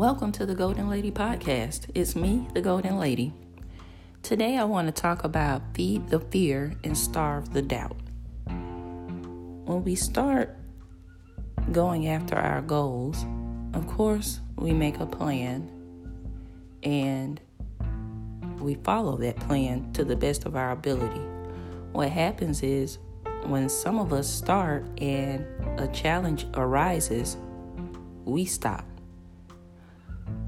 Welcome to the Goalden Lady Podcast. It's me, the Goalden Lady. Today I want to talk about feed the fear and starve the doubt. When we start going after our goals, of course, we make a plan and we follow that plan to the best of our ability. What happens is when some of us start and a challenge arises, we stop.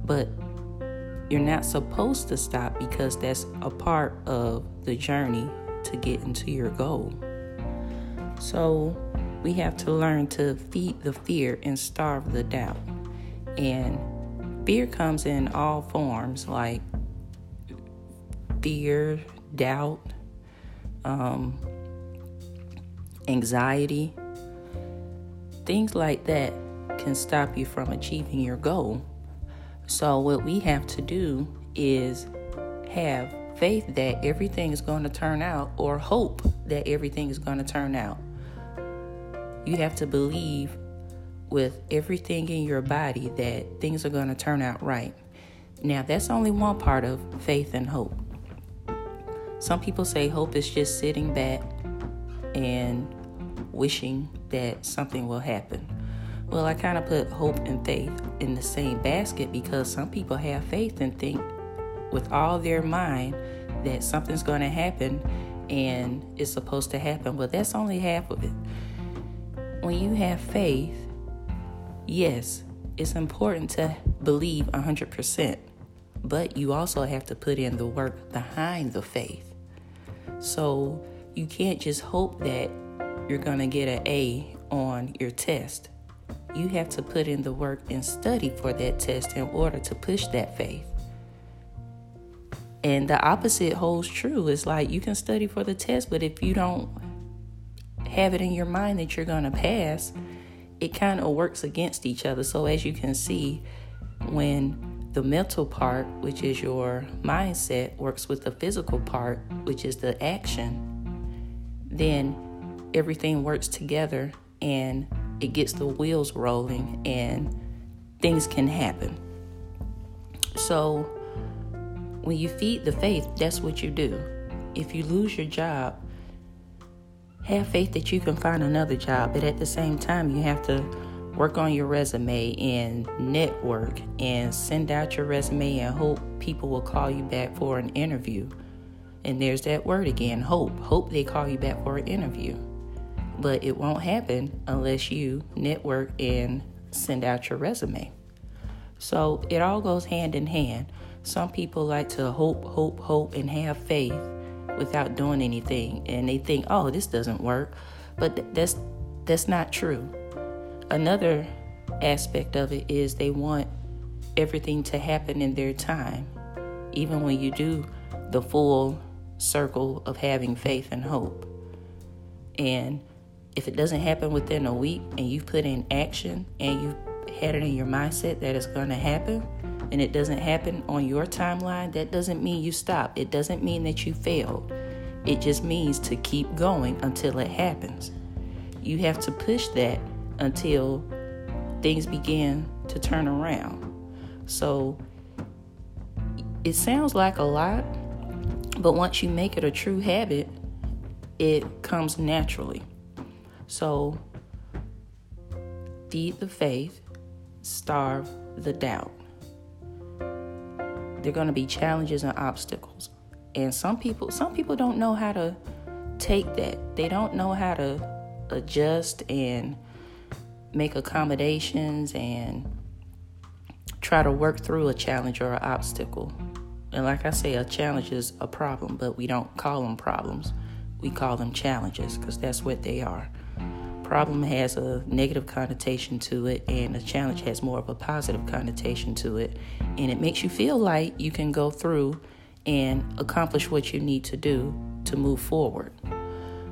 But you're not supposed to stop because that's a part of the journey to get into your goal. So we have to learn to feed the fear and starve the doubt. And fear comes in all forms like fear, doubt, um, anxiety, things like that can stop you from achieving your goal. So, what we have to do is have faith that everything is going to turn out, or hope that everything is going to turn out. You have to believe with everything in your body that things are going to turn out right. Now, that's only one part of faith and hope. Some people say hope is just sitting back and wishing that something will happen. Well, I kind of put hope and faith in the same basket because some people have faith and think with all their mind that something's going to happen and it's supposed to happen. Well, that's only half of it. When you have faith, yes, it's important to believe 100%, but you also have to put in the work behind the faith. So you can't just hope that you're going to get an A on your test. You have to put in the work and study for that test in order to push that faith. And the opposite holds true. It's like you can study for the test, but if you don't have it in your mind that you're going to pass, it kind of works against each other. So, as you can see, when the mental part, which is your mindset, works with the physical part, which is the action, then everything works together and it gets the wheels rolling and things can happen. So, when you feed the faith, that's what you do. If you lose your job, have faith that you can find another job, but at the same time, you have to work on your resume and network and send out your resume and hope people will call you back for an interview. And there's that word again hope. Hope they call you back for an interview. But it won't happen unless you network and send out your resume. So it all goes hand in hand. Some people like to hope, hope, hope, and have faith without doing anything, and they think, "Oh, this doesn't work," but th- that's that's not true. Another aspect of it is they want everything to happen in their time, even when you do the full circle of having faith and hope. And if it doesn't happen within a week, and you've put in action and you've had it in your mindset that it's going to happen and it doesn't happen on your timeline, that doesn't mean you stop. It doesn't mean that you failed. It just means to keep going until it happens. You have to push that until things begin to turn around. So it sounds like a lot, but once you make it a true habit, it comes naturally. So feed the faith, starve the doubt. There are going to be challenges and obstacles. And some people some people don't know how to take that. They don't know how to adjust and make accommodations and try to work through a challenge or an obstacle. And like I say, a challenge is a problem, but we don't call them problems. We call them challenges because that's what they are problem has a negative connotation to it, and a challenge has more of a positive connotation to it. And it makes you feel like you can go through and accomplish what you need to do to move forward.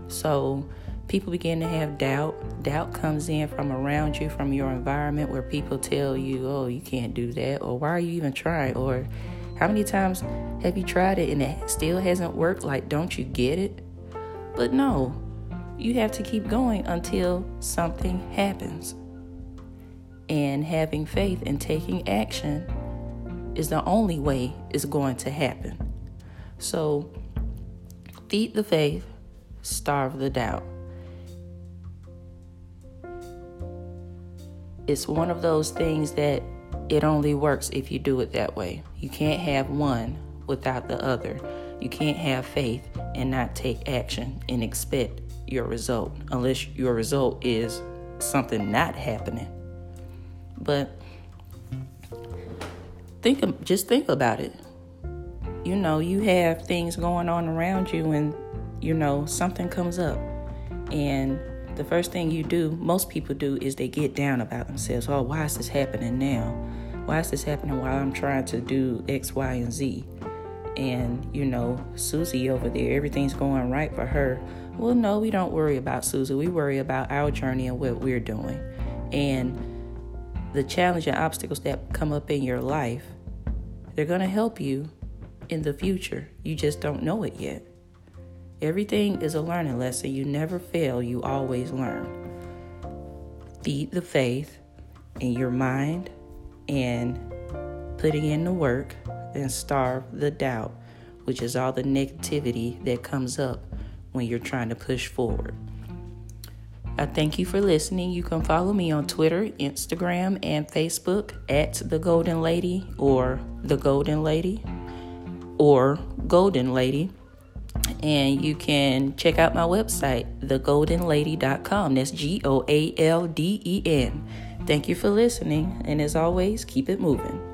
So, people begin to have doubt. Doubt comes in from around you, from your environment, where people tell you, oh, you can't do that, or why are you even trying, or how many times have you tried it and it still hasn't worked? Like, don't you get it? But no, you have to keep going until something happens. And having faith and taking action is the only way it's going to happen. So, feed the faith, starve the doubt. It's one of those things that it only works if you do it that way. You can't have one without the other. You can't have faith and not take action and expect your result unless your result is something not happening. But think of, just think about it. You know, you have things going on around you and you know something comes up and the first thing you do, most people do, is they get down about themselves. Oh, why is this happening now? Why is this happening while I'm trying to do X, Y, and Z? And, you know, Susie over there, everything's going right for her. Well, no, we don't worry about Susie. We worry about our journey and what we're doing. And the challenge and obstacles that come up in your life, they're going to help you in the future. You just don't know it yet. Everything is a learning lesson. You never fail, you always learn. Feed the faith in your mind and putting in the work and starve the doubt, which is all the negativity that comes up when you're trying to push forward. I thank you for listening. You can follow me on Twitter, Instagram, and Facebook at The Goalden Lady or The Goalden Lady or Goalden Lady and you can check out my website, thegoaldenlady.com. That's G O A L D E N. Thank you for listening, and as always, keep it moving.